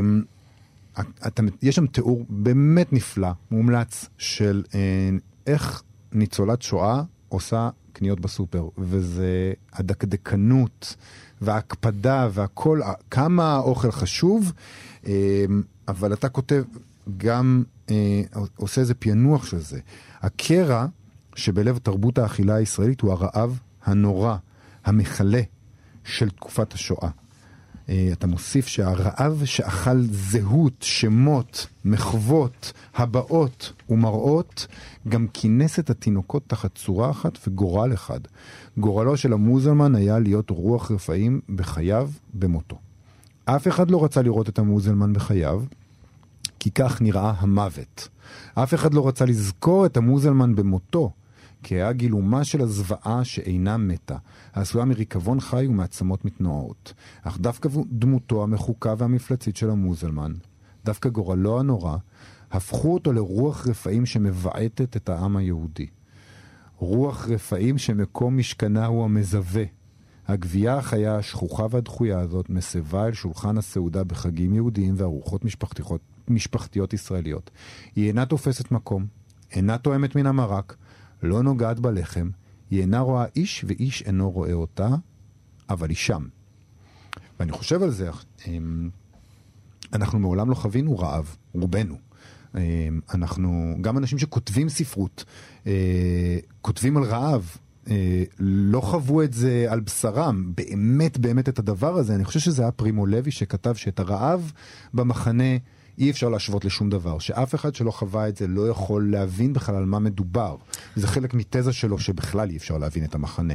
אתה, יש שם תיאור באמת נפלא, מומלץ, של אה, איך ניצולת שואה עושה קניות בסופר, וזה הדקדקנות וההקפדה והכל, כמה האוכל חשוב, אה, אבל אתה כותב גם, אה, עושה איזה פענוח של זה. הקרע שבלב תרבות האכילה הישראלית הוא הרעב הנורא, המכלה של תקופת השואה. אה, אתה מוסיף שהרעב שאכל זהות, שמות, מחוות, הבעות ומראות, גם כינס את התינוקות תחת צורה אחת וגורל אחד. גורלו של המוזלמן היה להיות רוח רפאים בחייו, במותו. אף אחד לא רצה לראות את המוזלמן בחייו, כי כך נראה המוות. אף אחד לא רצה לזכור את המוזלמן במותו, כי היה גילומה של הזוועה שאינה מתה, העשויה מריקבון חי ומעצמות מתנועות. אך דווקא דמותו המחוקה והמפלצית של המוזלמן, דווקא גורלו הנורא, הפכו אותו לרוח רפאים שמבעטת את העם היהודי. רוח רפאים שמקום משכנה הוא המזווה. הגבייה החיה השכוחה והדחויה הזאת מסבה אל שולחן הסעודה בחגים יהודיים וארוחות משפחתיות, משפחתיות ישראליות. היא אינה תופסת מקום, אינה תואמת מן המרק, לא נוגעת בלחם, היא אינה רואה איש ואיש אינו רואה אותה, אבל היא שם. ואני חושב על זה, אמ, אנחנו מעולם לא חווינו רעב, רובנו. אמ, אנחנו, גם אנשים שכותבים ספרות, אה, כותבים על רעב, לא חוו את זה על בשרם, באמת באמת את הדבר הזה. אני חושב שזה היה פרימו לוי שכתב שאת הרעב במחנה אי אפשר להשוות לשום דבר, שאף אחד שלא חווה את זה לא יכול להבין בכלל על מה מדובר. זה חלק מתזה שלו שבכלל אי אפשר להבין את המחנה.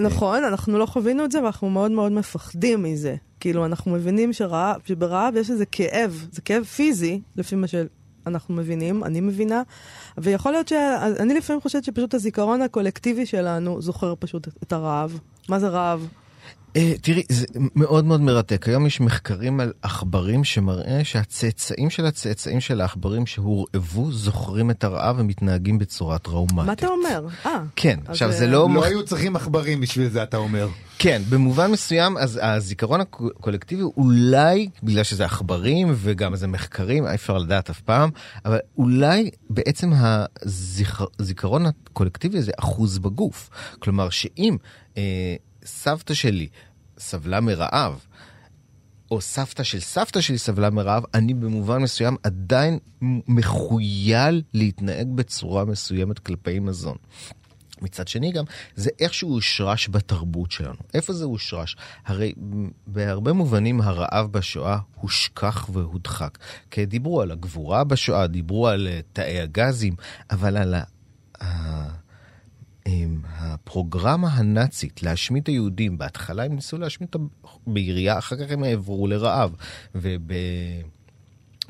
נכון, אנחנו לא חווינו את זה ואנחנו מאוד מאוד מפחדים מזה. כאילו, אנחנו מבינים שרעב, שברעב יש איזה כאב, זה כאב פיזי, לפי מה שאנחנו מבינים, אני מבינה, ויכול להיות ש... אני לפעמים חושבת שפשוט הזיכרון הקולקטיבי שלנו זוכר פשוט את הרעב. מה זה רעב? אה, תראי, זה מאוד מאוד מרתק. היום יש מחקרים על עכברים שמראה שהצאצאים של הצאצאים של העכברים שהורעבו זוכרים את הרעב ומתנהגים בצורה טראומטית. מה אתה אומר? אה. כן, עכשיו זה לא... לא היו צריכים עכברים בשביל זה, אתה אומר. כן, במובן מסוים, אז הזיכרון הקולקטיבי אולי, בגלל שזה עכברים וגם זה מחקרים, אי אפשר לדעת אף פעם, אבל אולי בעצם הזיכרון הקולקטיבי הזה אחוז בגוף. כלומר, שאם... סבתא שלי סבלה מרעב, או סבתא של סבתא שלי סבלה מרעב, אני במובן מסוים עדיין מחויל להתנהג בצורה מסוימת כלפי מזון. מצד שני גם, זה איכשהו הושרש בתרבות שלנו. איפה זה הושרש? הרי בהרבה מובנים הרעב בשואה הושכח והודחק. כי דיברו על הגבורה בשואה, דיברו על אה, תאי הגזים, אבל על ה... הפרוגרמה הנאצית להשמיד את היהודים, בהתחלה הם ניסו להשמיד אותם בעירייה, אחר כך הם העברו לרעב. וב...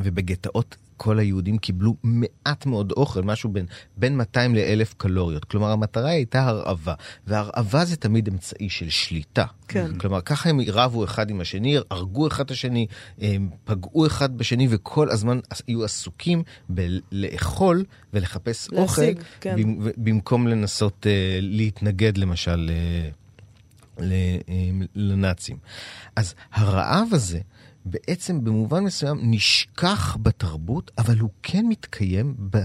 ובגטאות כל היהודים קיבלו מעט מאוד אוכל, משהו בין, בין 200 ל-1000 קלוריות. כלומר, המטרה הייתה הרעבה, והרעבה זה תמיד אמצעי של שליטה. כן. כלומר, ככה הם רבו אחד עם השני, הרגו אחד את השני, פגעו אחד בשני, וכל הזמן היו עסוקים בלאכול ולחפש להשיג, אוכל, כן. במקום לנסות uh, להתנגד למשל uh, לנאצים. אז הרעב הזה, בעצם במובן מסוים נשכח בתרבות, אבל הוא כן מתקיים ב...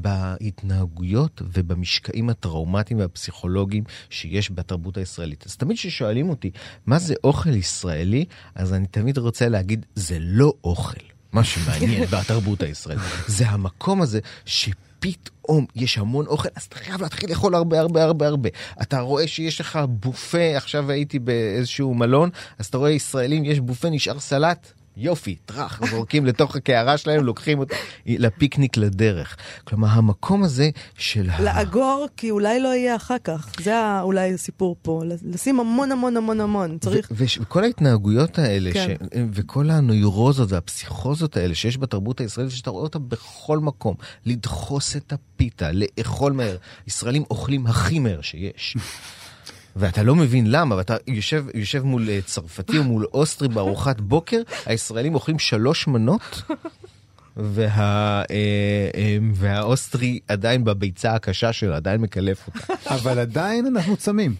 בהתנהגויות ובמשקעים הטראומטיים והפסיכולוגיים שיש בתרבות הישראלית. אז תמיד כששואלים אותי מה זה אוכל ישראלי, אז אני תמיד רוצה להגיד, זה לא אוכל. מה שמעניין בתרבות הישראלית. זה המקום הזה ש... פתאום יש המון אוכל, אז אתה חייב להתחיל לאכול הרבה הרבה הרבה הרבה. אתה רואה שיש לך בופה, עכשיו הייתי באיזשהו מלון, אז אתה רואה ישראלים, יש בופה, נשאר סלט, יופי, טראח, זורקים לתוך הקערה שלהם, לוקחים אותה לפיקניק לדרך. כלומר, המקום הזה של... לאגור, כי אולי לא יהיה אחר כך. זה אולי הסיפור פה. לשים המון המון המון המון. צריך... וכל ההתנהגויות האלה, כן. ש... וכל הנוירוזות והפסיכוזות האלה שיש בתרבות הישראלית, שאתה רואה אותה בכל מקום. לדחוס את הפיתה, לאכול מהר. ישראלים אוכלים הכי מהר שיש. ואתה לא מבין למה, ואתה יושב, יושב מול אה, צרפתי או מול אוסטרי בארוחת בוקר, הישראלים אוכלים שלוש מנות, וה, אה, אה, והאוסטרי עדיין בביצה הקשה שלו, עדיין מקלף אותה. אבל עדיין אנחנו צמים.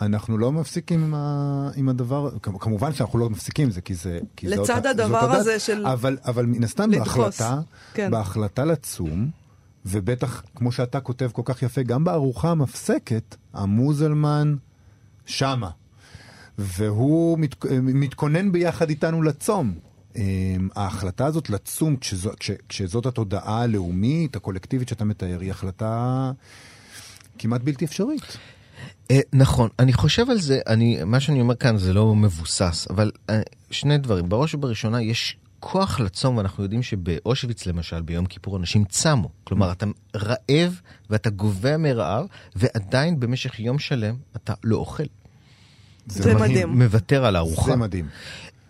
אנחנו לא מפסיקים עם, ה... עם הדבר, כמובן שאנחנו לא מפסיקים זה כי זה... כי לצד זה אותה, הדבר אותה הזה של... אבל, אבל מן הסתם בהחלטה, כן. בהחלטה לצום, ובטח, כמו שאתה כותב כל כך יפה, גם בארוחה המפסקת, המוזלמן שמה. והוא מת, מתכונן ביחד איתנו לצום. אמ, ההחלטה הזאת לצום, כשזו, כש, כשזאת התודעה הלאומית, הקולקטיבית שאתה מתאר, היא החלטה כמעט בלתי אפשרית. אה, נכון, אני חושב על זה, אני, מה שאני אומר כאן זה לא מבוסס, אבל אה, שני דברים. בראש ובראשונה יש כוח לצום, ואנחנו יודעים שבאושוויץ למשל, ביום כיפור אנשים צמו. כלומר, אתה רעב ואתה גובע מרעב, ועדיין במשך יום שלם אתה לא אוכל. זה, זה מדהים. מוותר על הארוחה. זה מדהים.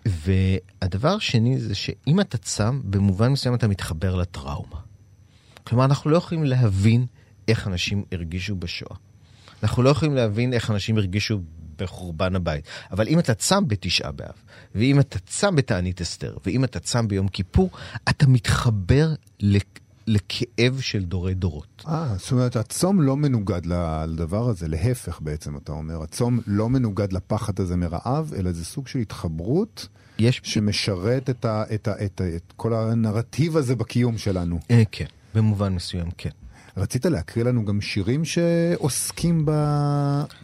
והדבר השני זה שאם אתה צם, במובן מסוים אתה מתחבר לטראומה. כלומר, אנחנו לא יכולים להבין איך אנשים הרגישו בשואה. אנחנו לא יכולים להבין איך אנשים הרגישו בחורבן הבית. אבל אם אתה צם בתשעה באב, ואם אתה צם בתענית אסתר, ואם אתה צם ביום כיפור, אתה מתחבר לכאב של דורי דורות. אה, זאת אומרת, הצום לא מנוגד לדבר הזה, להפך בעצם, אתה אומר. הצום לא מנוגד לפחד הזה מרעב, אלא זה סוג של התחברות. יש... שמשרת את, ה, את, ה, את, ה, את כל הנרטיב הזה בקיום שלנו. אה, כן, במובן מסוים, כן. רצית להקריא לנו גם שירים שעוסקים ב...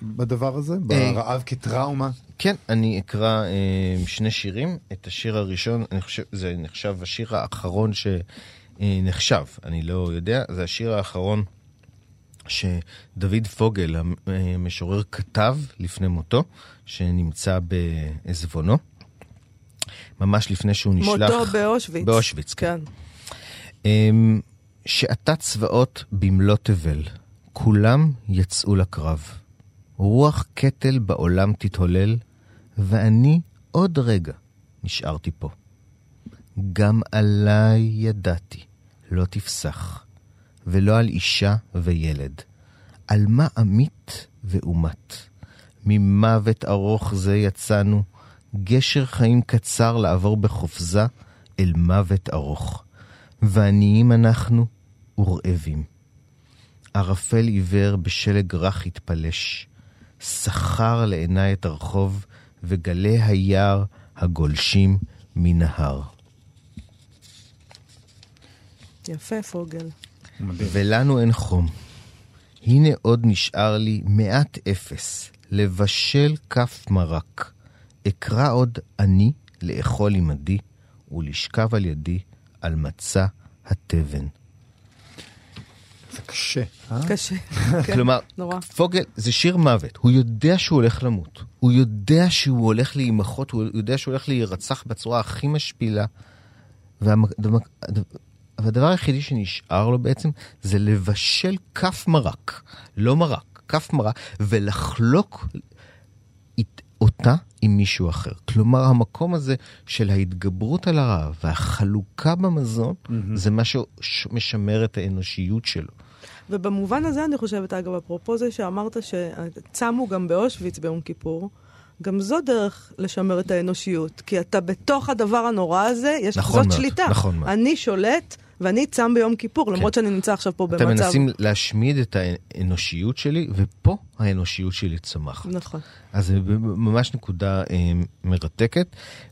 בדבר הזה? אה, ברעב כטראומה? כן, אני אקרא אה, שני שירים. את השיר הראשון, אני חושב, זה נחשב השיר האחרון שנחשב, אני לא יודע, זה השיר האחרון שדוד פוגל, המשורר, כתב לפני מותו, שנמצא בעזבונו. ממש לפני שהוא נשלח... מותו באושוויץ. באושוויץ, כן. כן. שעתה צבאות במלוא תבל, כולם יצאו לקרב. רוח קטל בעולם תתהולל, ואני עוד רגע נשארתי פה. גם עליי ידעתי, לא תפסח, ולא על אישה וילד. על מה עמית ואומת? ממוות ארוך זה יצאנו, גשר חיים קצר לעבור בחופזה אל מוות ארוך. ועניים אנחנו ורעבים. ערפל עיוור בשלג רך התפלש, סחר לעיניי את הרחוב, וגלי היער הגולשים מנהר. יפה, פוגל. ולנו אין חום. הנה עוד נשאר לי מעט אפס, לבשל כף מרק. אקרא עוד אני לאכול עמדי, ולשכב על ידי על מצע התבן. קשה, אה? קשה, כן, כלומר, נורא. פוגל זה שיר מוות, הוא יודע שהוא הולך למות, הוא יודע שהוא הולך להימחות, הוא יודע שהוא הולך להירצח בצורה הכי משפילה. והדבר, והדבר היחידי שנשאר לו בעצם זה לבשל כף מרק, לא מרק, כף מרק, ולחלוק אותה עם מישהו אחר. כלומר, המקום הזה של ההתגברות על הרעב והחלוקה במזון, mm-hmm. זה מה שמשמר את האנושיות שלו. ובמובן הזה אני חושבת, אגב, אפרופו זה שאמרת שצמו גם באושוויץ ביום כיפור, גם זו דרך לשמר את האנושיות. כי אתה בתוך הדבר הנורא הזה, יש נכון זאת מאוד, שליטה. נכון מאוד. אני שולט ואני צם ביום כיפור, כן. למרות שאני נמצא עכשיו פה אתם במצב... אתם מנסים להשמיד את האנושיות שלי, ופה האנושיות שלי צומחת. נכון. אז זה ממש נקודה אה, מרתקת.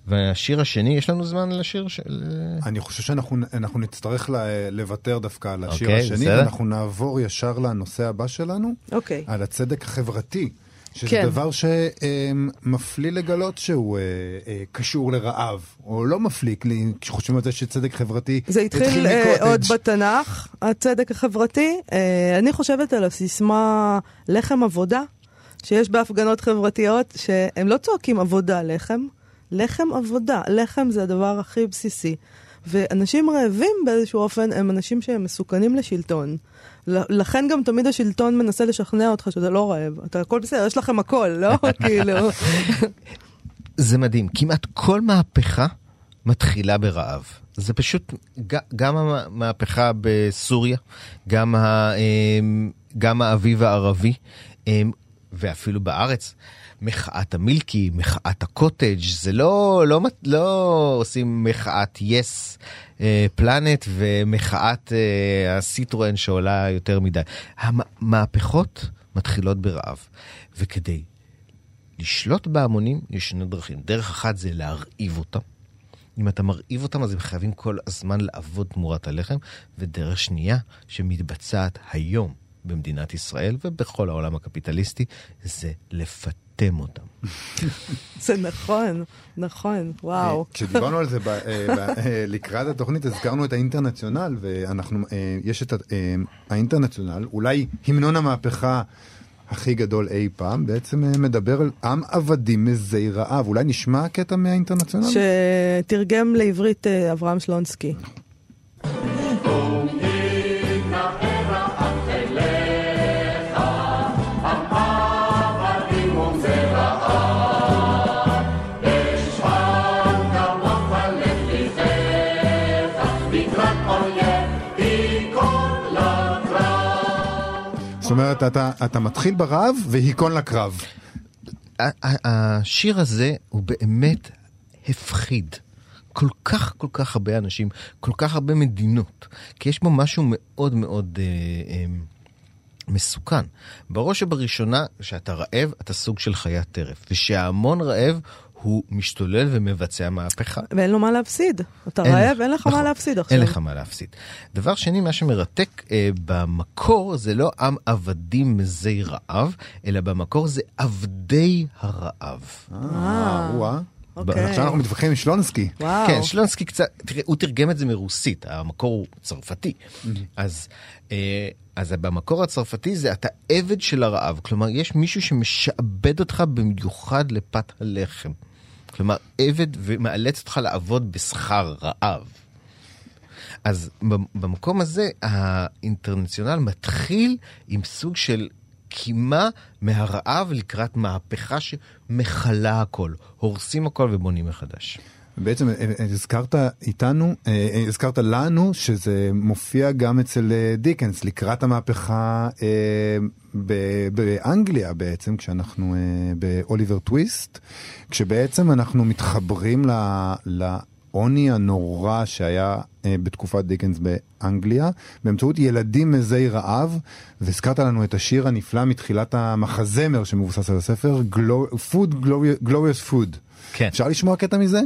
והשיר השני, יש לנו זמן לשיר של... אני חושב שאנחנו נצטרך לוותר דווקא על השיר אוקיי, השני, ואנחנו נעבור ישר לנושא הבא שלנו, אוקיי. על הצדק החברתי. שזה כן. דבר שמפליא לגלות שהוא אה, אה, קשור לרעב, או לא מפליא, כשחושבים על זה שצדק חברתי זה התחיל אה, עוד בתנ"ך, הצדק החברתי. אני חושבת על הסיסמה לחם עבודה, שיש בהפגנות חברתיות, שהם לא צועקים עבודה לחם, לחם עבודה. לחם זה הדבר הכי בסיסי. ואנשים רעבים באיזשהו אופן הם אנשים שהם מסוכנים לשלטון. לכן גם תמיד השלטון מנסה לשכנע אותך שאתה לא רעב. אתה הכל בסדר, יש לכם הכל, לא? כאילו... זה מדהים, כמעט כל מהפכה מתחילה ברעב. זה פשוט, גם המהפכה בסוריה, גם, ה, אמ, גם האביב הערבי, אמ, ואפילו בארץ, מחאת המילקי, מחאת הקוטג', זה לא, לא, לא עושים מחאת יס yes, פלנט ומחאת uh, הסיטרואן שעולה יותר מדי. המהפכות מתחילות ברעב, וכדי לשלוט בהמונים יש שני דרכים. דרך אחת זה להרעיב אותם. אם אתה מרעיב אותם, אז הם חייבים כל הזמן לעבוד תמורת הלחם. ודרך שנייה, שמתבצעת היום במדינת ישראל ובכל העולם הקפיטליסטי, זה לפתח. אותם. זה נכון, נכון, וואו. כשדיברנו על זה אה, אה, לקראת התוכנית, הזכרנו את האינטרנציונל, ואנחנו, אה, יש את האינטרנציונל, אולי המנון המהפכה. הכי גדול אי פעם, בעצם מדבר על עם עבדים מזי רעב. אולי נשמע קטע מהאינטרנציונל? שתרגם לעברית אברהם שלונסקי. אומרת, אתה, אתה מתחיל ברעב והיכון לקרב. השיר הזה הוא באמת הפחיד. כל כך כל כך הרבה אנשים, כל כך הרבה מדינות, כי יש בו משהו מאוד מאוד אה, אה, מסוכן. בראש ובראשונה, כשאתה רעב, אתה סוג של חיית טרף, וכשההמון רעב, הוא משתולל ומבצע מהפכה. ואין לו מה להפסיד. אתה אין רעב, לך- אין לך נכון, מה להפסיד עכשיו. אין לך מה להפסיד. דבר שני, מה שמרתק אה, במקור זה לא עם עבדים מזי רעב, אלא במקור זה עבדי הרעב. אה, וואה. אוקיי. עכשיו אנחנו מתווכחים עם שלונסקי. וואו. כן, שלונסקי קצת, תראה, הוא תרגם את זה מרוסית, המקור הוא צרפתי. אז, אה, אז במקור הצרפתי זה אתה עבד של הרעב, כלומר יש מישהו שמשעבד אותך במיוחד לפת הלחם. כלומר עבד ומאלץ אותך לעבוד בשכר רעב. אז במ- במקום הזה האינטרנציונל מתחיל עם סוג של קימה מהרעב לקראת מהפכה שמכלה הכל, הורסים הכל ובונים מחדש. בעצם אה, אה, הזכרת איתנו, אה, הזכרת לנו שזה מופיע גם אצל דיקנס לקראת המהפכה באנגליה בעצם, כשאנחנו באוליבר טוויסט, כשבעצם אנחנו מתחברים ל- לעוני הנורא שהיה אה, בתקופת דיקנס באנגליה, באמצעות ילדים מזי רעב, והזכרת לנו את השיר הנפלא מתחילת המחזמר שמבוסס על הספר, Food Glorious- Glorious Food. כן. אפשר לשמוע קטע מזה?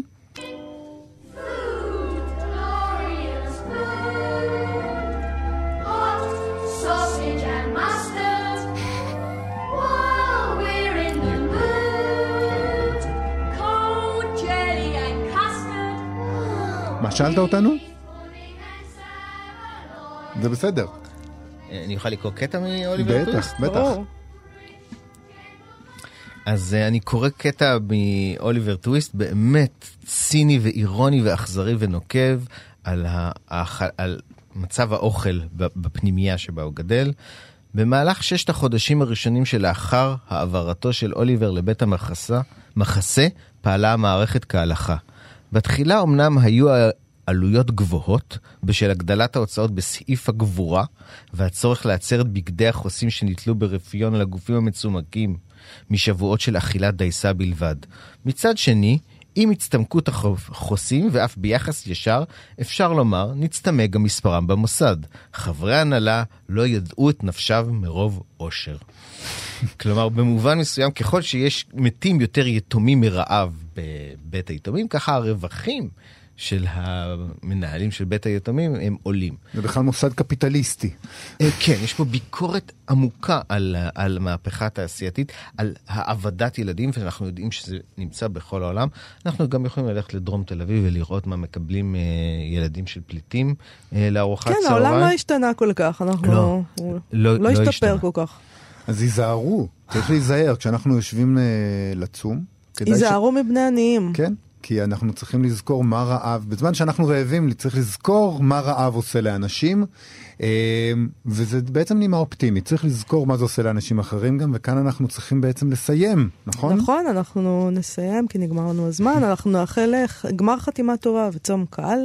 מה שאלת אותנו? זה בסדר. אה, אני יכול לקרוא קטע מאוליבר בטח, טוויסט? בטח. ברור. אז uh, אני קורא קטע מאוליבר טוויסט באמת ציני ואירוני ואכזרי ונוקב על, ה, האכ... על מצב האוכל בפנימייה שבה הוא גדל. במהלך ששת החודשים הראשונים שלאחר העברתו של אוליבר לבית המחסה, מחסה פעלה המערכת כהלכה. בתחילה אמנם היו עלויות גבוהות בשל הגדלת ההוצאות בסעיף הגבורה והצורך לעצר את בגדי החוסים שנתלו ברפיון על הגופים המצומקים משבועות של אכילת דייסה בלבד. מצד שני, עם הצטמקות החוסים ואף ביחס ישר, אפשר לומר, נצטמק גם מספרם במוסד. חברי ההנהלה לא ידעו את נפשם מרוב עושר. כלומר, במובן מסוים, ככל שיש מתים יותר יתומים מרעב בבית היתומים, ככה הרווחים של המנהלים של בית היתומים הם עולים. זה בכלל מוסד קפיטליסטי. אה, כן, יש פה ביקורת עמוקה על, על מהפכה תעשייתית, על העבדת ילדים, ואנחנו יודעים שזה נמצא בכל העולם. אנחנו גם יכולים ללכת לדרום תל אביב ולראות מה מקבלים אה, ילדים של פליטים אה, לארוחת כן, צהריים. העולם לא השתנה כל כך, אנחנו... לא, לא- לא לא השתפר השתנה. כל כך. אז היזהרו, צריך להיזהר כשאנחנו יושבים אה, לצום. כדאי ש- היזהרו מבני עניים. כן, כי אנחנו צריכים לזכור מה רעב, בזמן שאנחנו רעבים צריך לזכור מה רעב עושה לאנשים, אה, וזה בעצם נימה אופטימית, צריך לזכור מה זה עושה לאנשים אחרים גם, וכאן אנחנו צריכים בעצם לסיים, נכון? נכון, אנחנו נסיים כי נגמר לנו הזמן, אנחנו נאחל גמר חתימה טובה וצום קל.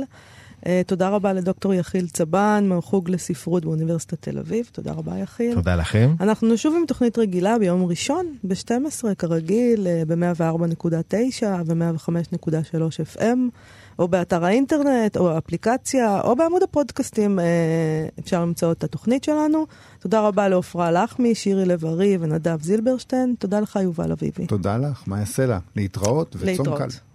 אה, תודה רבה לדוקטור יחיל צבן מהחוג לספרות באוניברסיטת תל אביב, תודה רבה יחיל. תודה לכם. אנחנו נשוב עם תוכנית רגילה ביום ראשון ב-12 כרגיל ב-104.9 ו-105.3 FM או באתר האינטרנט או האפליקציה או בעמוד הפודקאסטים אה, אפשר למצוא את התוכנית שלנו. תודה רבה לעופרה לחמי, שירי לב-ארי ונדב זילברשטיין. תודה לך יובל אביבי. תודה לך, מה יעשה לה? להתראות וצום להתראות. קל.